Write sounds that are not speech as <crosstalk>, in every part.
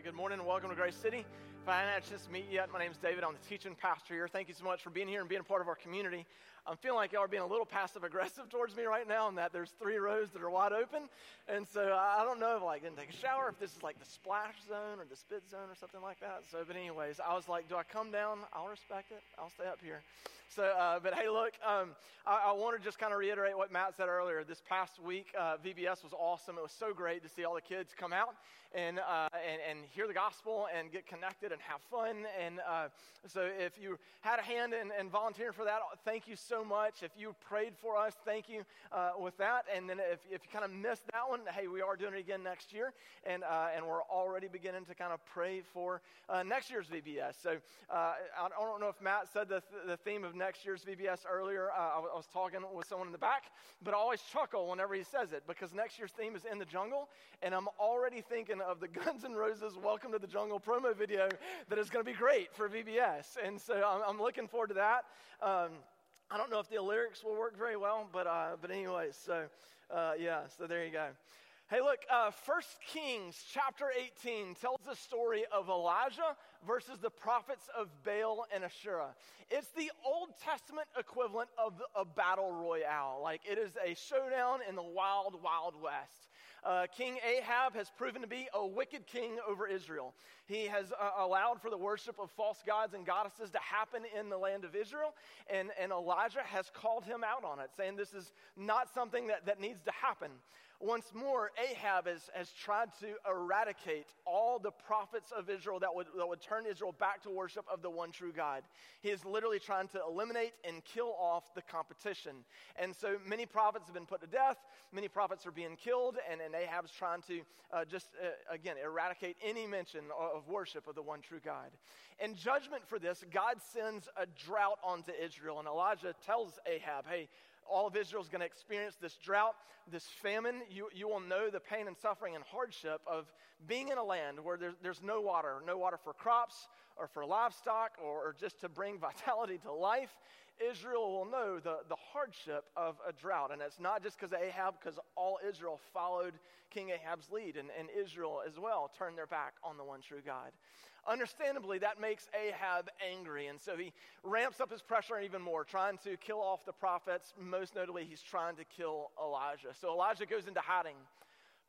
Hey, good morning and welcome to Grace City. I haven't had a chance to meet you yet, my name is David. I'm the teaching pastor here. Thank you so much for being here and being a part of our community. I'm feeling like y'all are being a little passive aggressive <laughs> towards me right now, in that there's three rows that are wide open. And so I don't know if like I didn't take a shower, if this is like the splash zone or the spit zone or something like that. So, but anyways, I was like, do I come down? I'll respect it. I'll stay up here. So, uh, but hey, look, um, I, I want to just kind of reiterate what Matt said earlier. This past week, uh, VBS was awesome. It was so great to see all the kids come out and, uh, and, and hear the gospel and get connected and have fun. And uh, so if you had a hand in, in volunteering for that, thank you so much. If you prayed for us, thank you uh, with that. And then if, if you kind of missed that one, hey, we are doing it again next year. And, uh, and we're already beginning to kind of pray for uh, next year's VBS. So uh, I don't know if Matt said the, the theme of next year's VBS earlier. I, I was talking with someone in the back, but I always chuckle whenever he says it because next year's theme is in the jungle. And I'm already thinking of the <laughs> Guns N' Roses Welcome to the Jungle promo video that is going to be great for VBS. And so I'm, I'm looking forward to that. Um, I don't know if the lyrics will work very well, but, uh, but anyways, so uh, yeah, so there you go. Hey, look, uh, 1 Kings chapter 18 tells the story of Elijah versus the prophets of Baal and Asherah. It's the Old Testament equivalent of a battle royale. Like, it is a showdown in the wild, wild west. Uh, king Ahab has proven to be a wicked king over Israel. He has uh, allowed for the worship of false gods and goddesses to happen in the land of Israel, and, and Elijah has called him out on it, saying this is not something that, that needs to happen. Once more, Ahab has, has tried to eradicate all the prophets of Israel that would, that would turn Israel back to worship of the one true God. He is literally trying to eliminate and kill off the competition. And so many prophets have been put to death, many prophets are being killed, and, and Ahab's trying to uh, just, uh, again, eradicate any mention of worship of the one true God. In judgment for this, God sends a drought onto Israel, and Elijah tells Ahab, hey, all of Israel is going to experience this drought, this famine. You, you will know the pain and suffering and hardship of being in a land where there's, there's no water, no water for crops or for livestock or, or just to bring <laughs> vitality to life. Israel will know the, the hardship of a drought. And it's not just because Ahab, because all Israel followed King Ahab's lead, and, and Israel as well turned their back on the one true God. Understandably, that makes Ahab angry, and so he ramps up his pressure even more, trying to kill off the prophets. Most notably, he's trying to kill Elijah. So Elijah goes into hiding.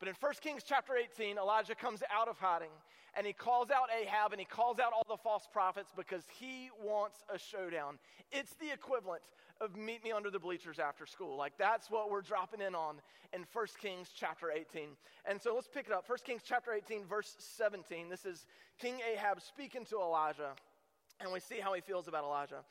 But in 1 Kings chapter 18, Elijah comes out of hiding and he calls out Ahab and he calls out all the false prophets because he wants a showdown. It's the equivalent of meet me under the bleachers after school. Like that's what we're dropping in on in 1 Kings chapter 18. And so let's pick it up. 1 Kings chapter 18, verse 17. This is King Ahab speaking to Elijah, and we see how he feels about Elijah.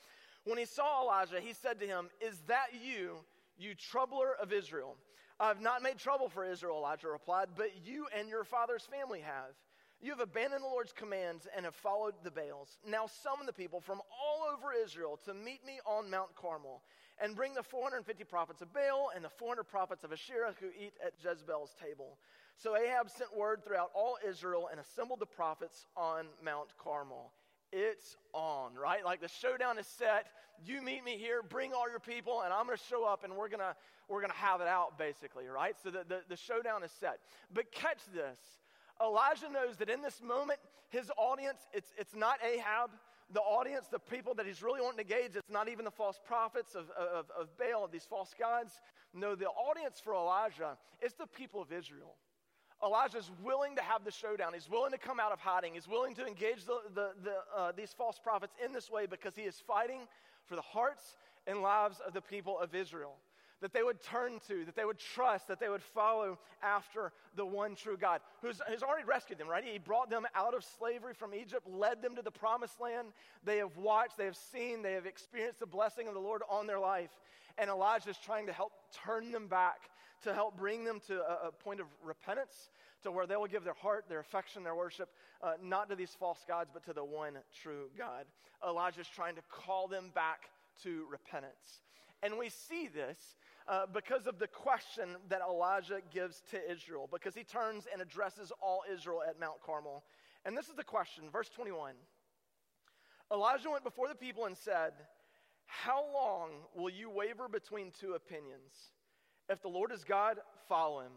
When he saw Elijah, he said to him, Is that you, you troubler of Israel? I have not made trouble for Israel, Elijah replied, but you and your father's family have. You have abandoned the Lord's commands and have followed the Baals. Now summon the people from all over Israel to meet me on Mount Carmel, and bring the 450 prophets of Baal and the 400 prophets of Asherah who eat at Jezebel's table. So Ahab sent word throughout all Israel and assembled the prophets on Mount Carmel. It's on, right? Like the showdown is set. You meet me here, bring all your people, and I'm to show up and we're to we're to have it out, basically, right? So the, the, the showdown is set. But catch this Elijah knows that in this moment, his audience, it's, it's not Ahab. The audience, the people that he's really wanting to gauge, it's not even the false prophets of, of, of Baal, these false gods. No, the audience for Elijah is the people of Israel. Elijah's willing to have the showdown. He's willing to come out of hiding. He's willing to engage the, the, the, uh, these false prophets in this way because he is fighting for the hearts and lives of the people of Israel. That they would turn to, that they would trust, that they would follow after the one true God who's, who's already rescued them, right? He brought them out of slavery from Egypt, led them to the promised land. They have watched, they have seen, they have experienced the blessing of the Lord on their life. And Elijah is trying to help turn them back to help bring them to a, a point of repentance, to where they will give their heart, their affection, their worship, uh, not to these false gods, but to the one true God. Elijah is trying to call them back to repentance. And we see this uh, because of the question that Elijah gives to Israel, because he turns and addresses all Israel at Mount Carmel. And this is the question, verse 21. Elijah went before the people and said, How long will you waver between two opinions? If the Lord is God, follow him.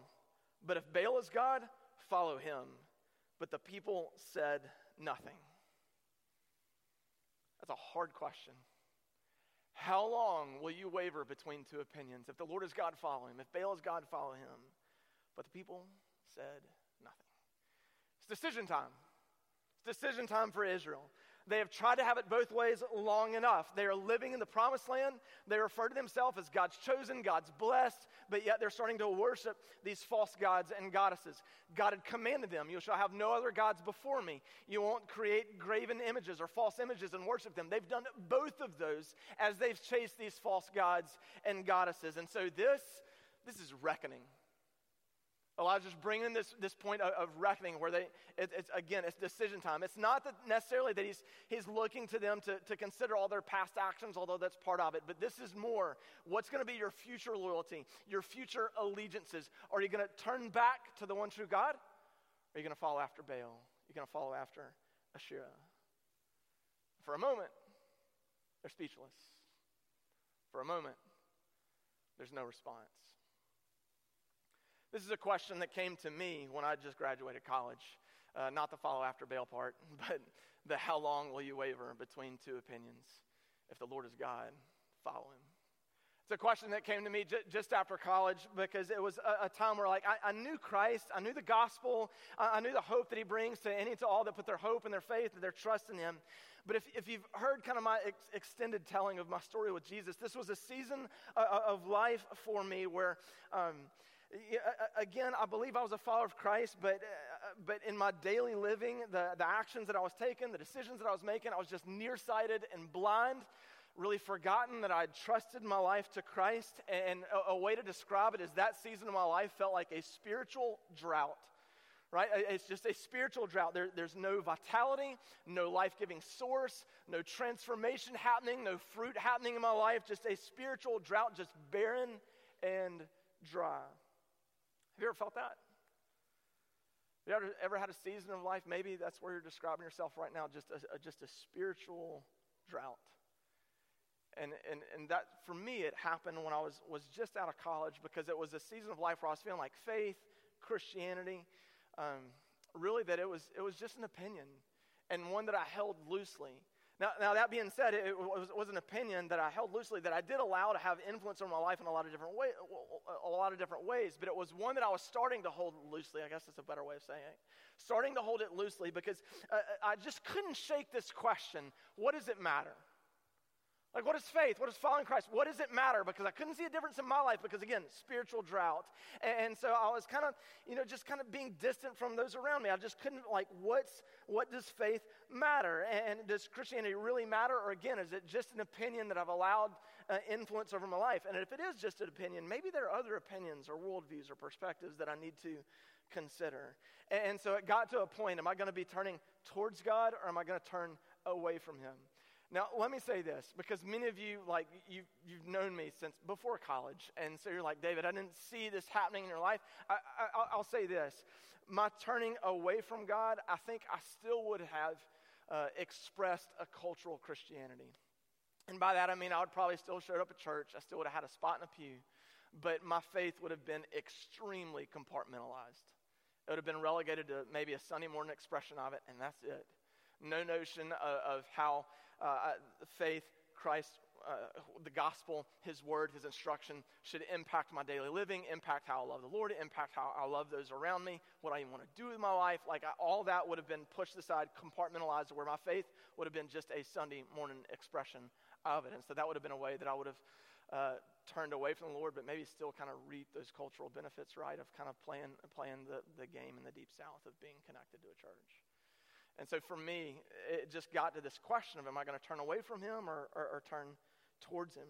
But if Baal is God, follow him. But the people said nothing. That's a hard question. How long will you waver between two opinions? If the Lord is God, follow him. If Baal is God, follow him. But the people said nothing. It's decision time. It's decision time for Israel. They have tried to have it both ways long enough. They are living in the promised land. They refer to themselves as God's chosen, God's blessed, but yet they're starting to worship these false gods and goddesses. God had commanded them, You shall have no other gods before me. You won't create graven images or false images and worship them. They've done both of those as they've chased these false gods and goddesses. And so this, this is reckoning. Elijah's bringing this, this point of, of reckoning where they, it, it's again, it's decision time. It's not that necessarily that he's, he's looking to them to, to consider all their past actions, although that's part of it, but this is more what's going to be your future loyalty, your future allegiances. Are you going to turn back to the one true God? Or are you going to follow after Baal? You're going to follow after Asherah. For a moment, they're speechless. For a moment, there's no response. This is a question that came to me when I just graduated college. Uh, not the follow after Baal part, <laughs> but the how long will you waver between two opinions? If the Lord is God, follow him. It's a question that came to me j- just after college because it was a, a time where, like, I, I, knew Christ, I knew the gospel, I, I, knew the hope that He brings to any to all that put their hope and their faith and their trust in Him. But if, if you've heard kind of my ex- extended telling of my story with Jesus, this was a season uh, uh of life for me where. Um, again, I believe I was a follower of Christ, but, uh, but in my daily living, the, the actions that I was taking, the decisions that I was making, I was just nearsighted and blind, really forgotten that I had trusted my life to Christ. And a, a way to describe it is that season of my life felt like a spiritual drought right? It's just a spiritual drought. There, there's no vitality, no life giving source, no transformation happening, no fruit happening in my life, just a spiritual drought, just barren and dry. Have you ever felt that? Have you ever, ever had a season of life? Maybe that's where you're describing yourself right now, just a, a just a spiritual drought. And, and, and that, for me, it happened when I was, was just out of college because it was a season of life where I was feeling like faith, Christianity, um, really that it was, it was just an opinion and one that I held loosely. Now, now that being said, it was, was, an opinion that I held loosely that I did allow to have influence on my life in a lot of different way, a lot of different ways. But it was one that I was starting to hold loosely. I guess that's a better way of saying it. Starting to hold it loosely because uh, I just couldn't shake this question: What does it matter? Like, what is faith? What is following Christ? What does it matter? Because I couldn't see a difference in my life because, again, spiritual drought. And, so I was kind of, you know, just kind of being distant from those around me. I just couldn't, like, what's, what does faith matter? And does Christianity really matter? Or, again, is it just an opinion that I've allowed uh, influence over my life? And if it is just an opinion, maybe there are other opinions or worldviews or perspectives that I need to consider. And so it got to a point am I going to be turning towards God or am I going to turn away from Him? Now, let me say this because many of you, like, you've, you've known me since before college. And so you're like, David, I didn't see this happening in your life. I, I, will say this my turning away from God, I think I still would have uh, expressed a cultural Christianity. And by that, I mean I would probably still showed up at church. I still would have had a spot in a pew. But my faith would have been extremely compartmentalized. It would have been relegated to maybe a Sunday morning expression of it, and that's it. No notion of, of how uh, faith, Christ, uh, the gospel, His word, His instruction should impact my daily living, impact how I love the Lord, impact how I love those around me, what I want to do with my life. Like I, all that would have been pushed aside, compartmentalized, where my faith would have been just a Sunday morning expression of it. And so that would have been a way that I would have uh, turned away from the Lord, but maybe still kind of reap those cultural benefits, right, of kind of playing, playing the, the game in the deep south of being connected to a church. And so for me, it just got to this question of am I going to turn away from him or, or, or turn towards him?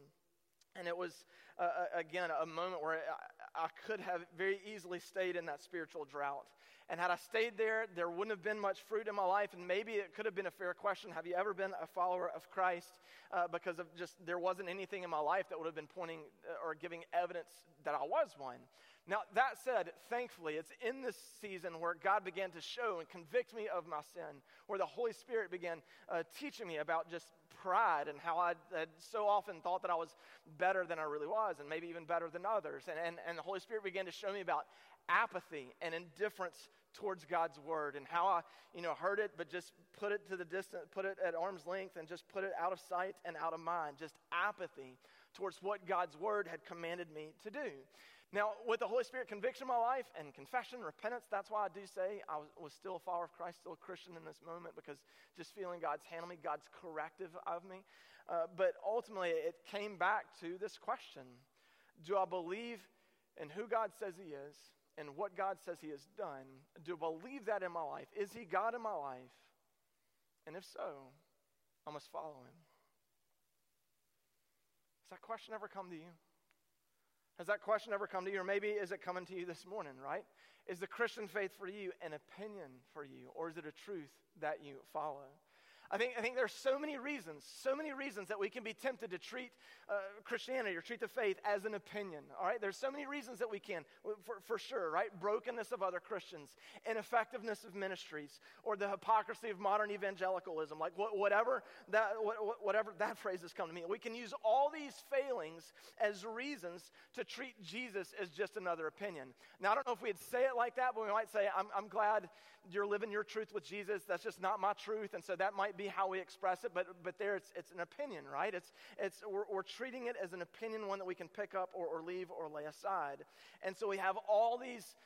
And it was, uh, uh, again, a moment where I, I, could have very easily stayed in that spiritual drought. And had I stayed there, there wouldn't have been much fruit in my life. And maybe it could have been a fair question Have you ever been a follower of Christ? Uh, because of just there wasn't anything in my life that would have been pointing uh, or giving evidence that I was one. Now, that said, thankfully, it's in this season where God began to show and convict me of my sin, where the Holy Spirit began uh, teaching me about just pride and how I had so often thought that I was better than I really was, and maybe even better than others. And, and, and the Holy Spirit began to show me about apathy and indifference towards God's word and how I, you know, heard it, but just put it to the distance, put it at arm's length and just put it out of sight and out of mind. Just apathy towards what God's word had commanded me to do. Now, with the Holy Spirit conviction in my life and confession, repentance, that's why I do say I was, was, still a follower of Christ, still a Christian in this moment, because just feeling God's hand on me, God's corrective of me. Uh, but ultimately, it came back to this question Do I believe in who God says He is and what God says He has done? Do I believe that in my life? Is He God in my life? And if so, I must follow Him. Has that question ever come to you? Has that question ever come to you? Or maybe is it coming to you this morning, right? Is the Christian faith for you an opinion for you, or is it a truth that you follow? I think, I think there's so many reasons, so many reasons that we can be tempted to treat uh, Christianity or treat the faith as an opinion. All right, there's so many reasons that we can, for, for sure, right? Brokenness of other Christians, ineffectiveness of ministries, or the hypocrisy of modern evangelicalism, like wh- whatever that wh- whatever that phrase has come to mean. We can use all these failings as reasons to treat Jesus as just another opinion. Now, I don't know if we'd say it like that, but we might say, "I'm, I'm glad you're living your truth with Jesus. That's just not my truth," and so that might be how we express it. But but there, it's it's an opinion, right? It's it's we're, we're treating it as an opinion, one that we can pick up or, or leave or lay aside. And so we have all these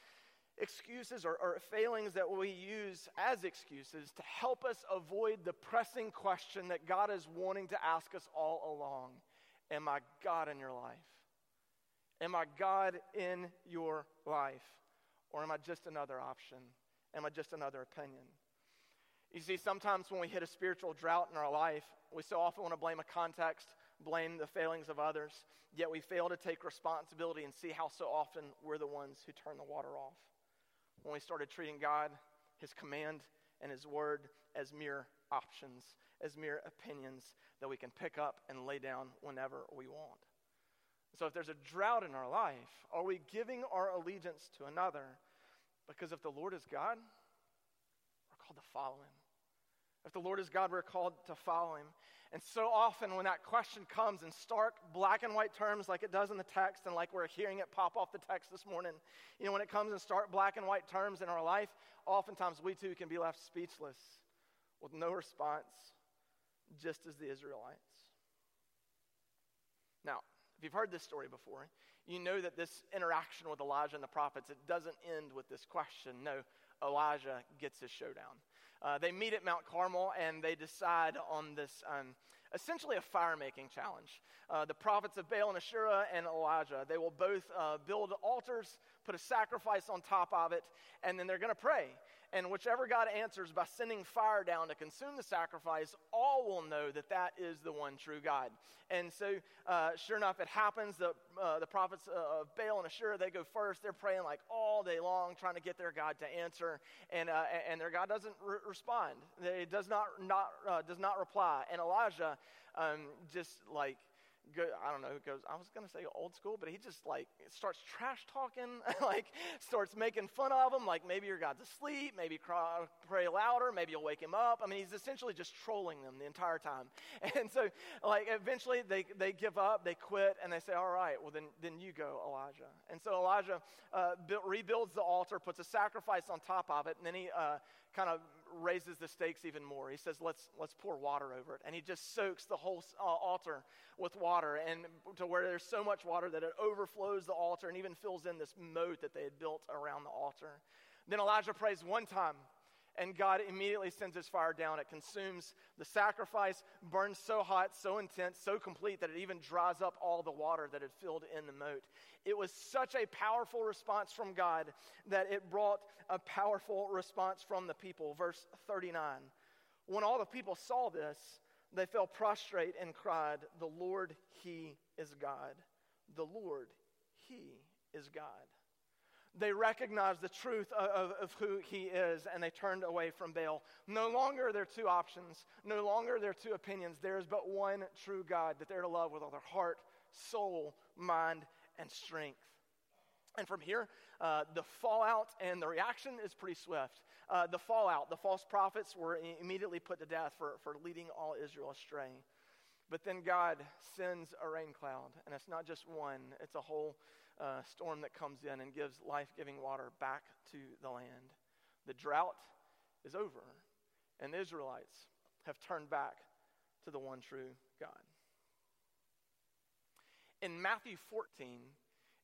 excuses or, or, failings that we use as excuses to help us avoid the pressing question that God is wanting to ask us all along Am I God in your life? Am I God in your life? Or am I just another option? Am I just another opinion? You see, sometimes when we hit a spiritual drought in our life, we so often want to blame a context blame the failings of others, yet we fail to take responsibility and see how so often we're the ones who turn the water off. When we started treating God, His command, and His word as mere options, as mere opinions that we can pick up and lay down whenever we want. So, if there's a drought in our life, are we giving our allegiance to another? Because if the Lord is God, we're called to follow Him. If the Lord is God, we're called to follow Him. And so often, when that question comes in stark black and white terms, like it does in the text, and like we're hearing it pop off the text this morning, you know, when it comes in stark black and white terms in our life, oftentimes we too can be left speechless with no response, just as the Israelites. Now, if you've heard this story before, you know that this interaction with Elijah and the prophets, it doesn't end with this question. No, Elijah gets his showdown. Uh, they meet at Mount Carmel and they decide on this um, essentially a fire making challenge. Uh, the prophets of Baal and Asherah and Elijah, they will both uh, build altars, put a sacrifice on top of it, and then they're going to pray. And whichever God answers by sending fire down to consume the sacrifice, all will know that that is the one true God. And so, uh, sure enough, it happens. The, uh, the prophets of Baal and Asherah, they go first. They're praying like all day long, trying to get their God to answer. And, uh, and their God doesn't re- respond. It does not, not, uh, does not reply. And Elijah um, just like go, I don't know, who goes, I was going to say old school, but he just like starts trash talking, <laughs> like starts making fun of him, like maybe your God's asleep, maybe cry, pray louder, maybe you'll wake him up. I mean, he's essentially just trolling them the entire time. <laughs> And so, like, eventually they, they give up, they quit, and they say, all right, well, then, then you go, Elijah. And so Elijah uh, build, rebuilds the altar, puts a sacrifice on top of it, and then he uh, kind of raises the stakes even more. He says, let's, let's pour water over it. And he just soaks the whole uh, altar with water, and to where there's so much water that it overflows the altar and even fills in this moat that they had built around the altar. Then Elijah prays one time, and God immediately sends his fire down. It consumes the sacrifice, burns so hot, so intense, so complete that it even dries up all the water that had filled in the moat. It was such a powerful response from God that it brought a powerful response from the people. Verse 39. When all the people saw this, they fell prostrate and cried, The Lord, He is God. The Lord, He is God. They recognized the truth of, of, of, who He is and they turned away from Baal. No longer are there two options, no longer are there two opinions. There is but one true God that they're to love with all their heart, soul, mind, and strength. And from here, uh, the fallout and the reaction is pretty swift. Uh, the fallout, the false prophets were immediately put to death for, for leading all Israel astray. But then God sends a rain cloud, and it's not just one, it's a whole uh, storm that comes in and gives life giving water back to the land. The drought is over, and the Israelites have turned back to the one true God. In Matthew 14,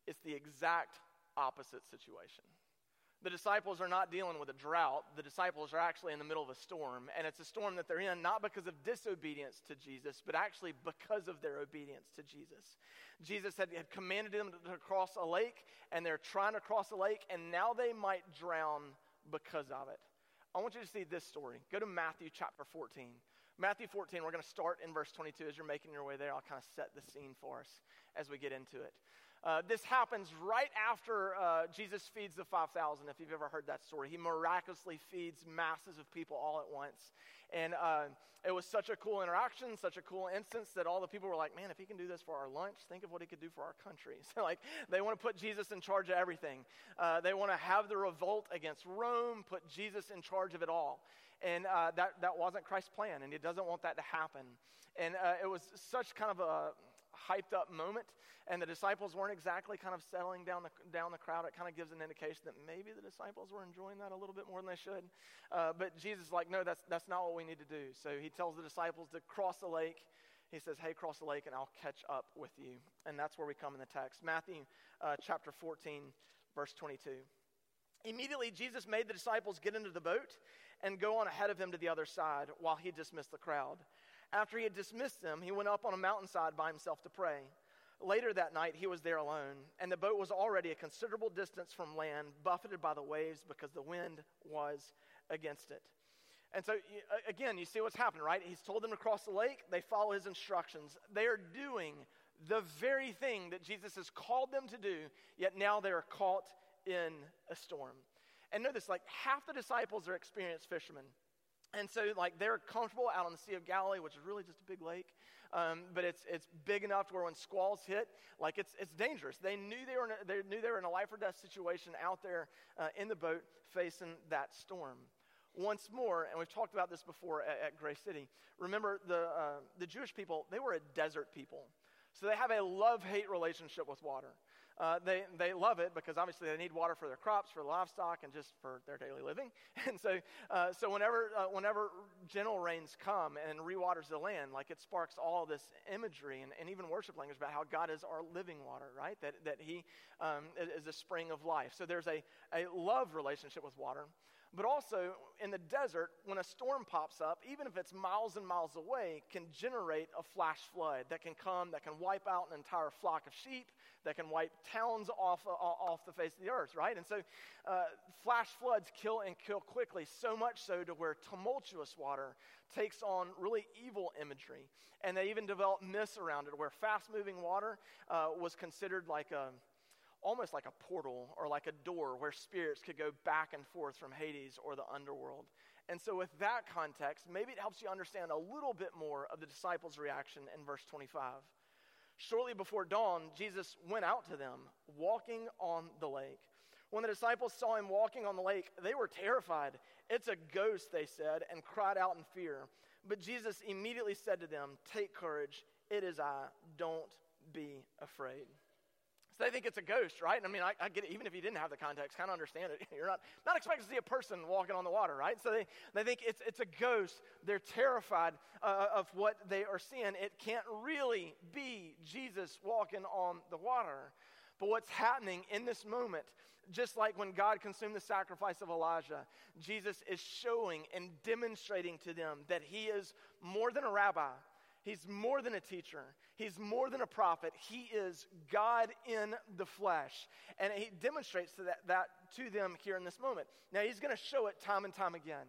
it's the exact opposite situation. The disciples are not dealing with a drought. The disciples are actually in the middle of a storm. And it's a storm that they're in not because of disobedience to Jesus, but actually because of their obedience to Jesus. Jesus had, had commanded them to cross a lake, and they're trying to cross a lake, and now they might drown because of it. I want you to see this story. Go to Matthew chapter 14. Matthew 14, we're going to start in verse 22. As you're making your way there, I'll kind of set the scene for us as we get into it. Uh, this happens right after uh, Jesus feeds the 5,000, if you've ever heard that story. He miraculously feeds masses of people all at once. And uh, it was such a cool interaction, such a cool instance that all the people were like, man, if he can do this for our lunch, think of what he could do for our country. <laughs> So, like, they want to put Jesus in charge of everything. Uh, they want to have the revolt against Rome, put Jesus in charge of it all. And uh, that, that wasn't Christ's plan, and he doesn't want that to happen. And it was such kind of a hyped up moment and the disciples weren't exactly kind of settling down the, down the crowd, it kind of gives an indication that maybe the disciples were enjoying that a little bit more than they should. Uh, but Jesus is like, no, that's, that's not what we need to do. So he tells the disciples to cross the lake. He says, hey, cross the lake and I'll catch up with you. And that's where we come in the text. Matthew uh, chapter 14, verse 22. Immediately, Jesus made the disciples get into the boat and go on ahead of him to the other side while he dismissed the crowd. After he had dismissed them, he went up on a mountainside by himself to pray. Later that night, he was there alone, and the boat was already a considerable distance from land, buffeted by the waves because the wind was against it. And so, again, you see what's happening, right? He's told them to cross the lake. They follow his instructions. They are doing the very thing that Jesus has called them to do, yet now they are caught in a storm. And notice, like, half the disciples are experienced fishermen. And so, like, they're comfortable out on the Sea of Galilee, which is really just a big lake. Um, but it's, it's big enough to where when squalls hit, like, it's, it's dangerous. They knew they, were in a, they knew they were in a life or death situation out there uh, in the boat facing that storm. Once more, and we've talked about this before at, at Grace City, remember the, uh, the Jewish people, they were a desert people. So they have a love hate relationship with water. Uh, they, they love it because obviously they need water for their crops, for livestock, and just for their daily living. <laughs> And so, uh, so whenever, uh, whenever gentle rains come and rewaters the land, like it sparks all this imagery and, and even worship language about how God is our living water, right? That, that He um, is a spring of life. So there's a, a love relationship with water. But also, in the desert, when a storm pops up, even if it's miles and miles away, can generate a flash flood that can come, that can wipe out an entire flock of sheep, that can wipe towns off, uh, off the face of the earth, right? And so, uh, flash floods kill and kill quickly, so much so to where tumultuous water takes on really evil imagery. And they even develop myths around it, where fast moving water uh, was considered like a almost like a portal or like a door where spirits could go back and forth from Hades or the underworld. And so, with that context, maybe it helps you understand a little bit more of the disciples' reaction in verse 25. Shortly before dawn, Jesus went out to them, walking on the lake. When the disciples saw him walking on the lake, they were terrified. It's a ghost, they said, and cried out in fear. But Jesus immediately said to them, Take courage, it is I, don't be afraid. So they think it's a ghost, right? I mean, I, I, get it. Even if you didn't have the context, kind of understand it. <laughs> You're not, not expecting to see a person walking on the water, right? So they, they think it's, it's a ghost. They're terrified uh, of what they are seeing. It can't really be Jesus walking on the water. But what's happening in this moment, just like when God consumed the sacrifice of Elijah, Jesus is showing and demonstrating to them that he is more than a rabbi He's more than a teacher. He's more than a prophet. He is God in the flesh. And he demonstrates that, that to them here in this moment. Now, he's going to show it time and time again,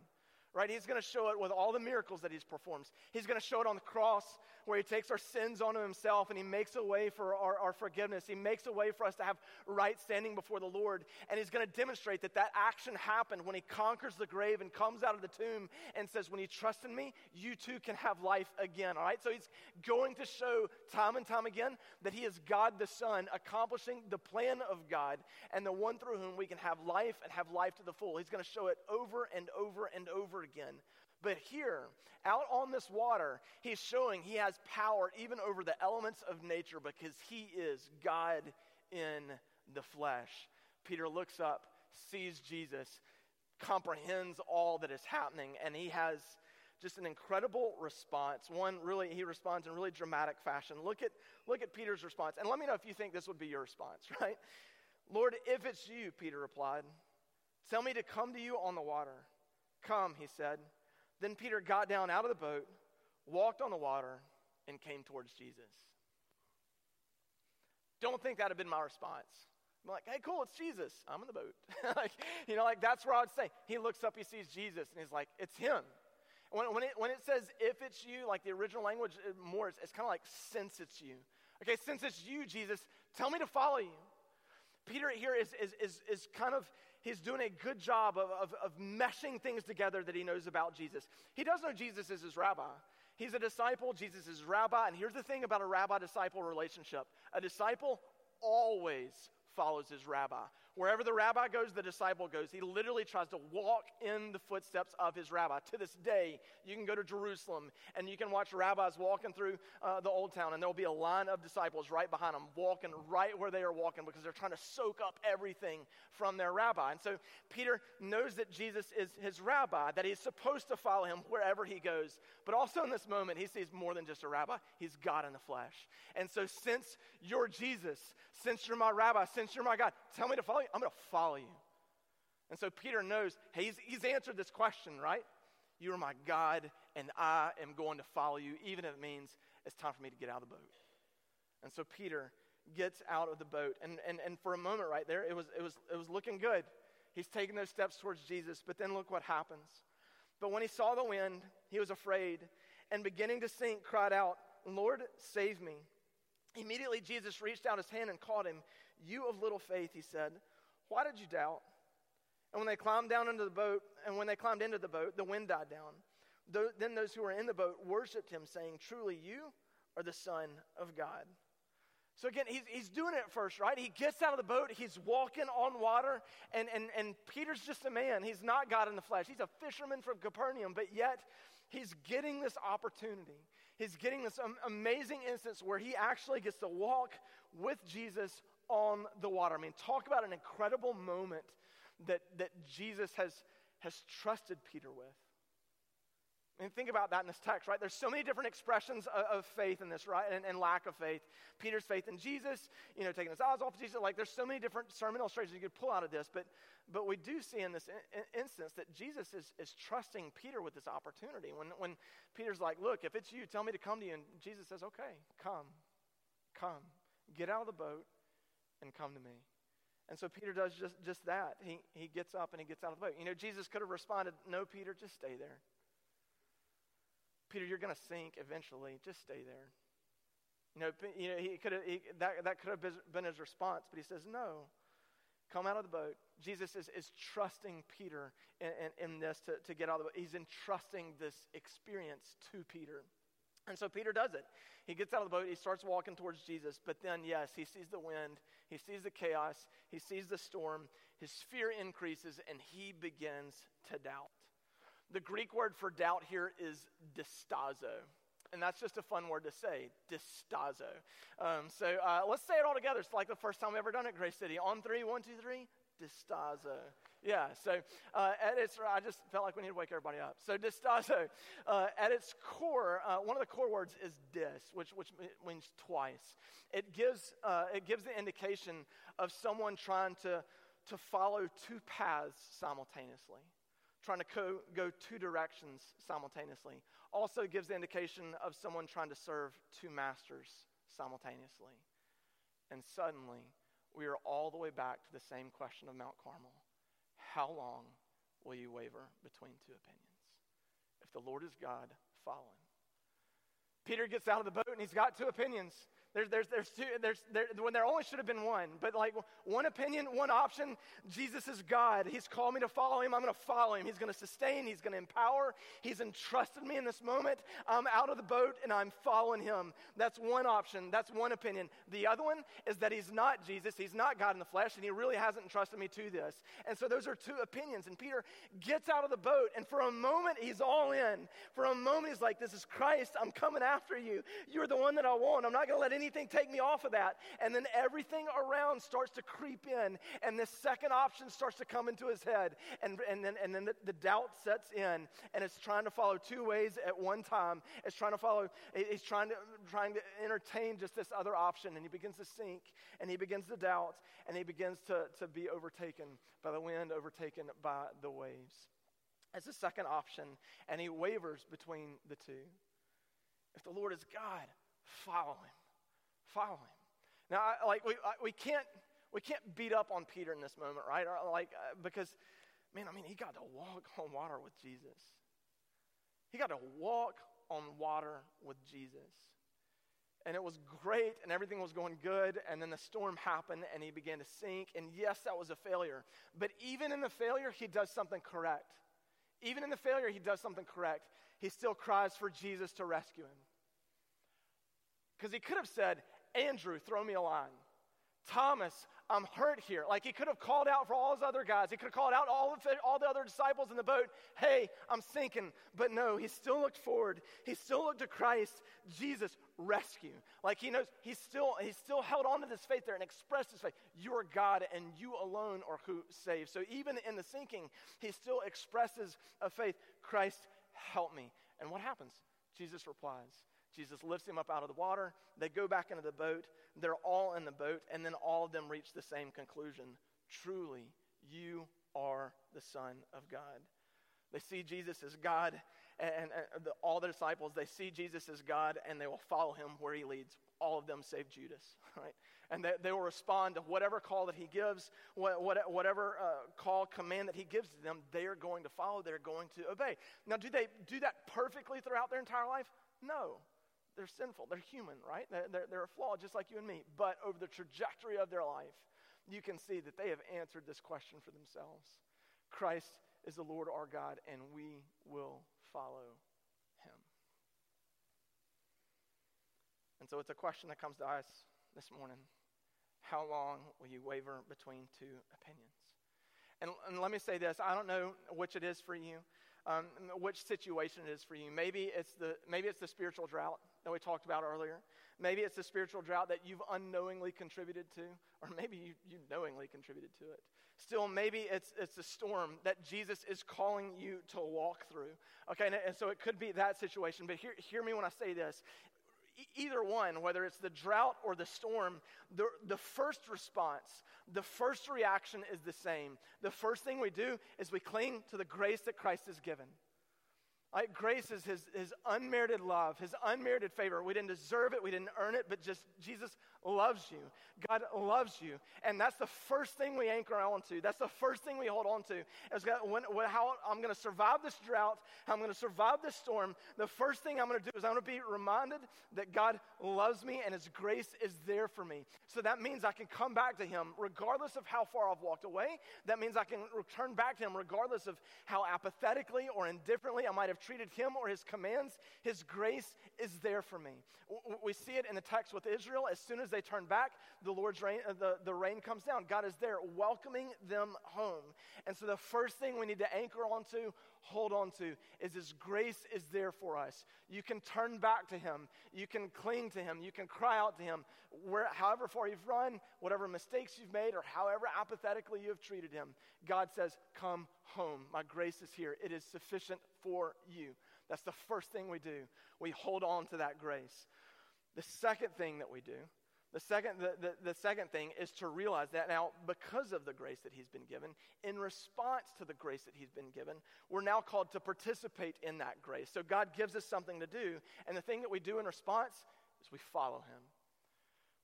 right? He's going to show it with all the miracles that he's performed. He's going to show it on the cross where he takes our sins onto himself and he makes a way for our, our forgiveness. He makes a way for us to have right standing before the Lord. And he's going to demonstrate that that action happened when he conquers the grave and comes out of the tomb and says, When you trust in me, you too can have life again. All right? So he's going to show time and time again that he is God the Son, accomplishing the plan of God and the one through whom we can have life and have life to the full. He's going to show it over and over and over again. But here, out on this water, he's showing he has power even over the elements of nature because he is God in the flesh. Peter looks up, sees Jesus, comprehends all that is happening, and he has just an incredible response. One really, he responds in really dramatic fashion. Look at, look at Peter's response, and let me know if you think this would be your response, <laughs> right? Lord, if it's you, Peter replied, tell me to come to you on the water. Come, he said. Then Peter got down out of the boat, walked on the water, and came towards Jesus. Don't think that'd have been my response. I'm like, hey, cool, it's Jesus. I'm in the boat. <laughs> like, you know, like that's where I would say. He looks up, he sees Jesus, and he's like, it's him. When, when, it, when it says if it's you, like the original language more, it's, it's kind of like since it's you. Okay, since it's you, Jesus, tell me to follow you. Peter here is, is, is, is kind of, he's doing a good job of, of, of meshing things together that he knows about Jesus. He does know Jesus is his rabbi. He's a disciple, Jesus is rabbi. And here's the thing about a rabbi disciple relationship a disciple always follows his rabbi. Wherever the rabbi goes, the disciple goes. He literally tries to walk in the footsteps of his rabbi. To this day, you can go to Jerusalem and you can watch rabbis walking through uh, the old town, and there will be a line of disciples right behind them, walking right where they are walking because they're trying to soak up everything from their rabbi. And so Peter knows that Jesus is his rabbi, that he's supposed to follow him wherever he goes. But also in this moment, he sees more than just a rabbi, he's God in the flesh. And so, since you're Jesus, since you're my rabbi, since you're my God, tell me to follow you. I'm going to follow you. And so Peter knows, hey, he's, he's answered this question, right? You are my God, and I am going to follow you, even if it means it's time for me to get out of the boat. And so Peter gets out of the boat. And, and, and for a moment right there, it was, it, was, it was looking good. He's taking those steps towards Jesus. But then look what happens. But when he saw the wind, he was afraid, and beginning to sink, cried out, Lord, save me. Immediately, Jesus reached out his hand and caught him. You of little faith, he said, why did you doubt? And when they climbed down into the boat, and when they climbed into the boat, the wind died down. then those who were in the boat worshiped him, saying, Truly, you are the Son of God. So again, he's, he's doing it first, right? He gets out of the boat, he's walking on water, and, and, and Peter's just a man. He's not God in the flesh. He's a fisherman from Capernaum, but yet he's getting this opportunity he's getting this amazing instance where he actually gets to walk with Jesus on the water. I mean, talk about an incredible moment that, that Jesus has, has trusted Peter with. I mean, think about that in this text, right? There's so many different expressions of, of faith in this, right? And, and, lack of faith. Peter's faith in Jesus, you know, taking his eyes off of Jesus. Like, there's so many different sermon illustrations you could pull out of this. But, but we do see in this in, in instance that Jesus is, is trusting Peter with this opportunity. When, when Peter's like, look, if it's you, tell me to come to you. And Jesus says, okay, come, come. Get out of the boat and come to me. And so Peter does just, just that. He, he gets up and he gets out of the boat. You know, Jesus could have responded, no, Peter, just stay there. Peter, you're going to sink eventually. Just stay there. You know, you know he could have, he, that, that could have been his response, but he says, no. Come out of the boat. Jesus is, is trusting Peter in, in, in this to, to get out of the boat. He's entrusting this experience to Peter. And so Peter does it. He gets out of the boat, he starts walking towards Jesus, but then, yes, he sees the wind, he sees the chaos, he sees the storm, his fear increases, and he begins to doubt. The Greek word for doubt here is distazo. And that's just a fun word to say, distazo. Um, so uh, let's say it all together. It's like the first time we've ever done it, Grace City. On three, one, two, three, distazo. Yeah, so uh, at its, I just felt like we need to wake everybody up. So distazo, uh, at its core, uh, one of the core words is dis, which, which means twice. It gives, uh, it gives the indication of someone trying to, to follow two paths simultaneously trying to co- go two directions simultaneously. Also gives the indication of someone trying to serve two masters simultaneously. And suddenly, we are all the way back to the same question of Mount Carmel How long will you waver between two opinions? If the Lord is God, follow him. Peter gets out of the boat and he's got two opinions. There's, there's, there's two, there's, there, when there only should have been one, but like one opinion, one option. Jesus is God. He's called me to follow him. I'm going to follow him. He's going to sustain. He's going to empower. He's entrusted me in this moment. I'm out of the boat and I'm following him. That's one option. That's one opinion. The other one is that he's not Jesus. He's not God in the flesh, and he really hasn't entrusted me to this. And so those are two opinions. And Peter gets out of the boat, and for a moment, he's all in. For a moment, he's like, This is Christ. I'm coming after you. You're the one that I want. I'm not going to let any anything take me off of that. And then everything around starts to creep in, and this second option starts to come into his head. And, and then, and then the, the doubt sets in, and it's trying to follow two ways at one time. It's trying to follow, he's trying to, trying to entertain just this other option, and he begins to sink, and he begins to doubt, and he begins to, to be overtaken by the wind, overtaken by the waves. As a second option, and he wavers between the two. If the Lord is God, follow him. Follow him. Now, I, like, we, I, we, can't, we can't beat up on Peter in this moment, right? Or, like, uh, because, man, I mean, he got to walk on water with Jesus. He got to walk on water with Jesus. And it was great, and everything was going good, and then the storm happened, and he began to sink. And yes, that was a failure. But even in the failure, he does something correct. Even in the failure, he does something correct. He still cries for Jesus to rescue him. Because he could have said, Andrew, throw me a line. Thomas, I'm hurt here. Like he could have called out for all his other guys. He could have called out all, the, all the other disciples in the boat, hey, I'm sinking. But no, he still looked forward. He still looked to Christ, Jesus, rescue. Like he knows, he still, he still held on to this faith there and expressed his faith. You are God and you alone are who saves. So even in the sinking, he still expresses a faith, Christ, help me. And what happens? Jesus replies. Jesus lifts him up out of the water. They go back into the boat. They're all in the boat, and then all of them reach the same conclusion Truly, you are the Son of God. They see Jesus as God, and, and the, all the disciples, they see Jesus as God, and they will follow him where he leads. All of them save Judas, <laughs> right? And they, they will respond to whatever call that he gives, what, what, whatever uh, call, command that he gives to them, they are going to follow, they're going to obey. Now, do they do that perfectly throughout their entire life? No they're sinful. They're human, right? They're, they're, flawed just like you and me. But over the trajectory of their life, you can see that they have answered this question for themselves Christ is the Lord our God, and we will follow him. And so it's a question that comes to us this morning How long will you waver between two opinions? And, and let me say this I don't know which it is for you. Um, which situation it is for you. Maybe it's the maybe it's the spiritual drought that we talked about earlier. Maybe it's the spiritual drought that you've unknowingly contributed to, or maybe you, you knowingly contributed to it. Still, maybe it's, it's a storm that Jesus is calling you to walk through. Okay, and, and so it could be that situation, but hear, hear me when I say this. Either one, whether it's the drought or the storm, the, the first response, the first reaction is the same. The first thing we do is we cling to the grace that Christ has given. Like grace is his, his unmerited love, his unmerited favor. We didn't deserve it, we didn't earn it, but just Jesus loves you. God loves you. And that's the first thing we anchor onto. That's the first thing we hold on to. Is when, when, how I'm going to survive this drought, how I'm going to survive this storm. The first thing I'm going to do is I'm going to be reminded that God loves me and his grace is there for me. So that means I can come back to him regardless of how far I've walked away. That means I can return back to him regardless of how apathetically or indifferently I might have treated him or his commands. His grace is there for me. We see it in the text with Israel. As soon as they turn back, the Lord's rain, uh, the, the rain comes down. God is there welcoming them home. And so the first thing we need to anchor onto, hold on to, is His grace is there for us. You can turn back to Him. You can cling to Him. You can cry out to Him. Where, however far you've run, whatever mistakes you've made, or however apathetically you have treated Him, God says, Come home. My grace is here. It is sufficient for you. That's the first thing we do. We hold on to that grace. The second thing that we do, the second, the, the, the, second thing is to realize that now, because of the grace that he's been given, in response to the grace that he's been given, we're now called to participate in that grace. So God gives us something to do, and the thing that we do in response is we follow him.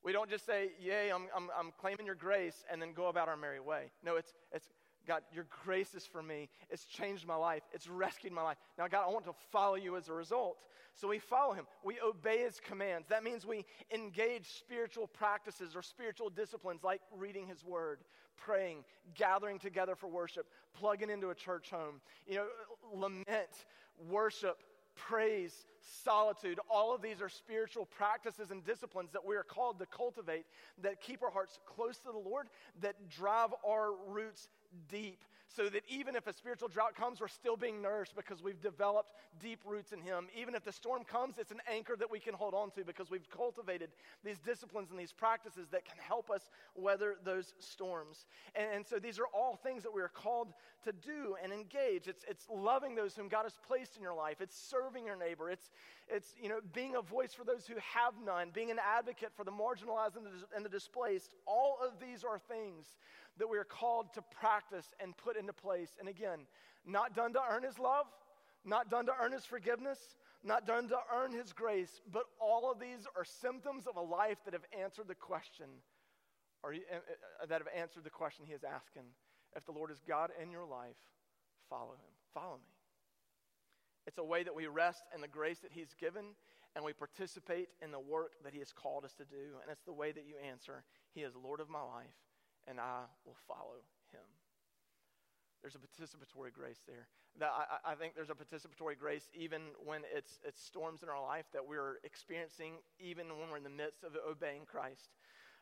We don't just say, Yay, I'm, I'm, I'm claiming your grace, and then go about our merry way. No, it's, it's God, your grace is for me. It's changed my life. It's rescued my life. Now, God, I want to follow you as a result. So we follow him. We obey his commands. That means we engage spiritual practices or spiritual disciplines like reading his word, praying, gathering together for worship, plugging into a church home. You know, lament, worship, praise, solitude. All of these are spiritual practices and disciplines that we are called to cultivate that keep our hearts close to the Lord, that drive our roots deep so that even if a spiritual drought comes, we're still being nourished because we've developed deep roots in Him. Even if the storm comes, it's an anchor that we can hold on to because we've cultivated these disciplines and these practices that can help us weather those storms. And, and so these are all things that we are called to do and engage. It's, it's loving those whom God has placed in your life, it's serving your neighbor, it's, it's you know, being a voice for those who have none, being an advocate for the marginalized and the, and the displaced. All of these are things that we are called to practice and put into place. And again, not done to earn his love, not done to earn his forgiveness, not done to earn his grace, but all of these are symptoms of a life that have answered the question, or uh, uh, that have answered the question he is asking. If the Lord is God in your life, follow him. Follow me. It's a way that we rest in the grace that he's given and we participate in the work that he has called us to do. And it's the way that you answer, He is Lord of my life, and I will follow him. There's a participatory grace there. That I, I, think there's a participatory grace even when it's, it's storms in our life that we're experiencing, even when we're in the midst of obeying Christ.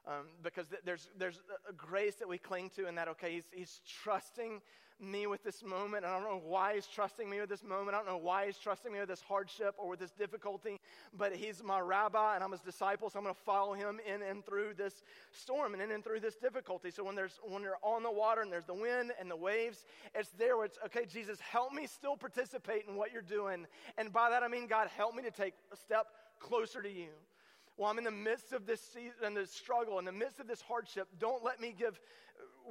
Um, because th- there's, there's a grace that we cling to, and that, okay, he's, he's trusting me with this moment. I don't know why he's trusting me with this moment. I don't know why he's trusting me with this hardship or with this difficulty, but he's my rabbi and I'm his disciple, so I'm going to follow him in and through this storm and in and through this difficulty. So when there's when you're on the water and there's the wind and the waves, it's there where it's okay, Jesus, help me still participate in what you're doing. And by that I mean, God, help me to take a step closer to you. Well, I'm in the midst of this season this struggle, in the midst of this hardship. Don't let me give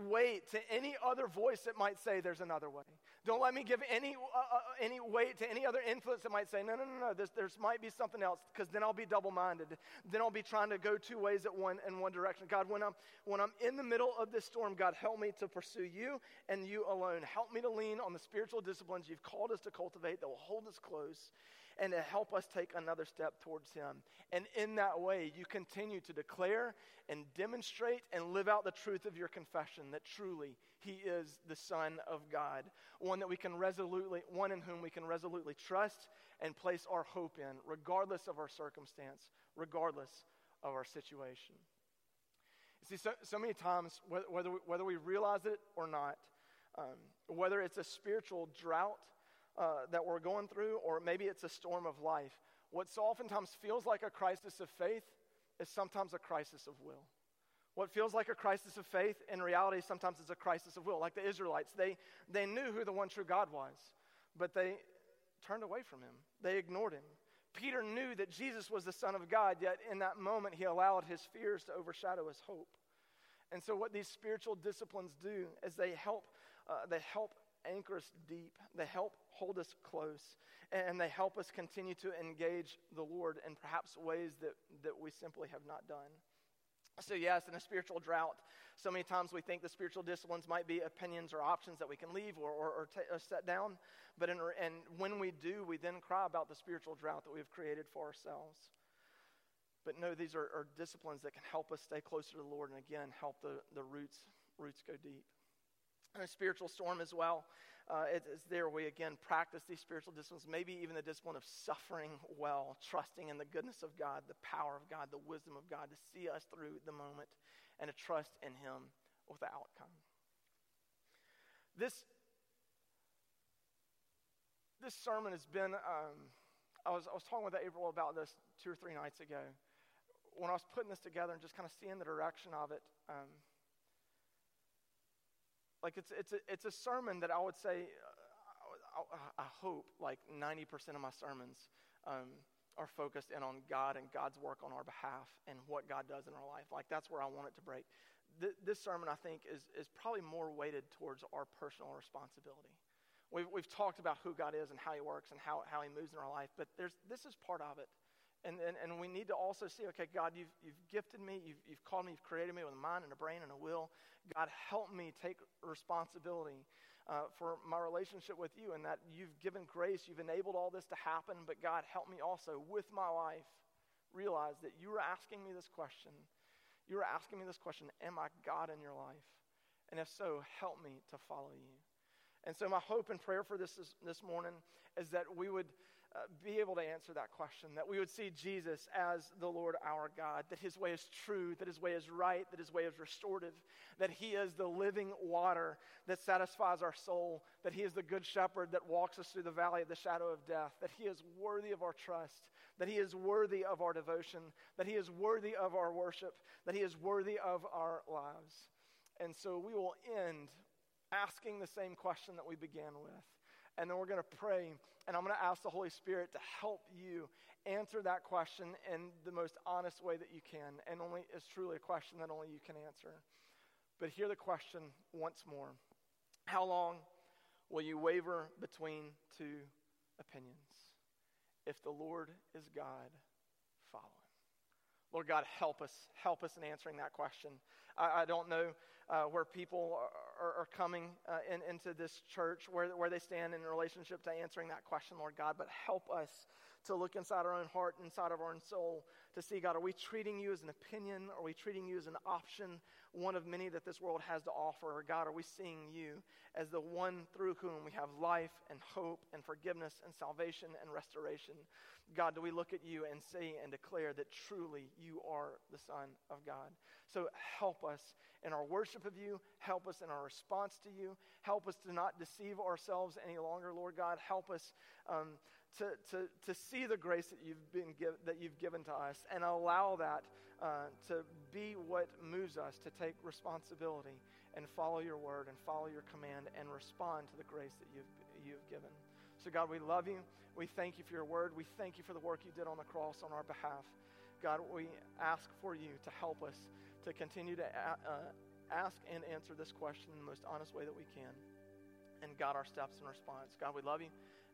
weight to any other voice that might say there's another way. Don't let me give any, uh, uh, any weight to any other influence that might say, no, no, no, no, this, there might be something else, because then I'll be double minded. Then I'll be trying to go two ways at one in one direction. God, when I'm, when I'm in the middle of this storm, God, help me to pursue you and you alone. Help me to lean on the spiritual disciplines you've called us to cultivate that will hold us close and to help us take another step towards Him. And in that way, you continue to declare and demonstrate and live out the truth of your confession that truly He is the Son of God, one that we can resolutely, one in whom we can resolutely trust and place our hope in, regardless of our circumstance, regardless of our situation. You see, so, so many times, whether, whether we realize it or not, um, whether it's a spiritual drought uh, that we're going through, or maybe it's a storm of life. What so oftentimes feels like a crisis of faith is sometimes a crisis of will. What feels like a crisis of faith, in reality, sometimes is a crisis of will. Like the Israelites, they, they knew who the one true God was, but they turned away from him, they ignored him. Peter knew that Jesus was the Son of God, yet in that moment, he allowed his fears to overshadow his hope. And so, what these spiritual disciplines do is they help, uh, they help anchor us deep, they help hold us close, and they help us continue to engage the Lord in perhaps ways that, that we simply have not done. So, yes, in a spiritual drought, so many times we think the spiritual disciplines might be opinions or options that we can leave or, or, or, t- or set down. But in, and when we do, we then cry about the spiritual drought that we've created for ourselves. But no, these are, are disciplines that can help us stay closer to the Lord and again help the, the roots, roots go deep. A spiritual storm as well uh, it's there we again practice these spiritual disciplines, maybe even the discipline of suffering well, trusting in the goodness of God, the power of God, the wisdom of God to see us through the moment and to trust in Him with the outcome. This, this sermon has been, um, I, was, I was talking with April about this two or three nights ago. When I was putting this together and just kind of seeing the direction of it, um, like it's, it's, a, it's a sermon that I would say, uh, I, I, hope like 90% of my sermons um, are focused in on God and God's work on our behalf and what God does in our life. Like that's where I want it to break. Th- this sermon, I think, is, is probably more weighted towards our personal responsibility. We've, we've talked about who God is and how He works and how, how He moves in our life, but there's, this is part of it. And, and, and we need to also see okay, God, you've, you've gifted me, you've, you've called me, you've created me with a mind and a brain and a will. God, help me take responsibility uh, for my relationship with you and that you've given grace, you've enabled all this to happen. But God, help me also with my life realize that you are asking me this question. You are asking me this question Am I God in your life? And if so, help me to follow you. And so, my hope and prayer for this this, this morning is that we would uh, be able to answer that question, that we would see Jesus as the Lord our God, that his way is true, that his way is right, that his way is restorative, that he is the living water that satisfies our soul, that he is the good shepherd that walks us through the valley of the shadow of death, that he is worthy of our trust, that he is worthy of our devotion, that he is worthy of our worship, that he is worthy of our lives. And so we will end asking the same question that we began with. And then we're going to pray, and I'm going to ask the Holy Spirit to help you answer that question in the most honest way that you can, and only is truly a question that only you can answer. But hear the question once more How long will you waver between two opinions? If the Lord is God, follow him. Lord God, help us. Help us in answering that question. I, I don't know uh, where people are, are coming uh, in, into this church, where, where they stand in relationship to answering that question, Lord God, but help us to look inside our own heart, inside of our own soul, to see, God, are we treating you as an opinion? Are we treating you as an option, one of many that this world has to offer? Or, God, are we seeing you as the one through whom we have life and hope and forgiveness and salvation and restoration? God, do we look at you and say and declare that truly you are the Son of God? So help us in our worship of you. Help us in our response to you. Help us to not deceive ourselves any longer, Lord God. Help us um, to, to, to see the grace that you've, been give, that you've given to us and allow that uh, to be what moves us to take responsibility and follow your word and follow your command and respond to the grace that you've, you've given. So, God, we love you. We thank you for your word. We thank you for the work you did on the cross on our behalf. God, we ask for you to help us to continue to uh, ask and answer this question in the most honest way that we can and guide our steps in response. God, we love you,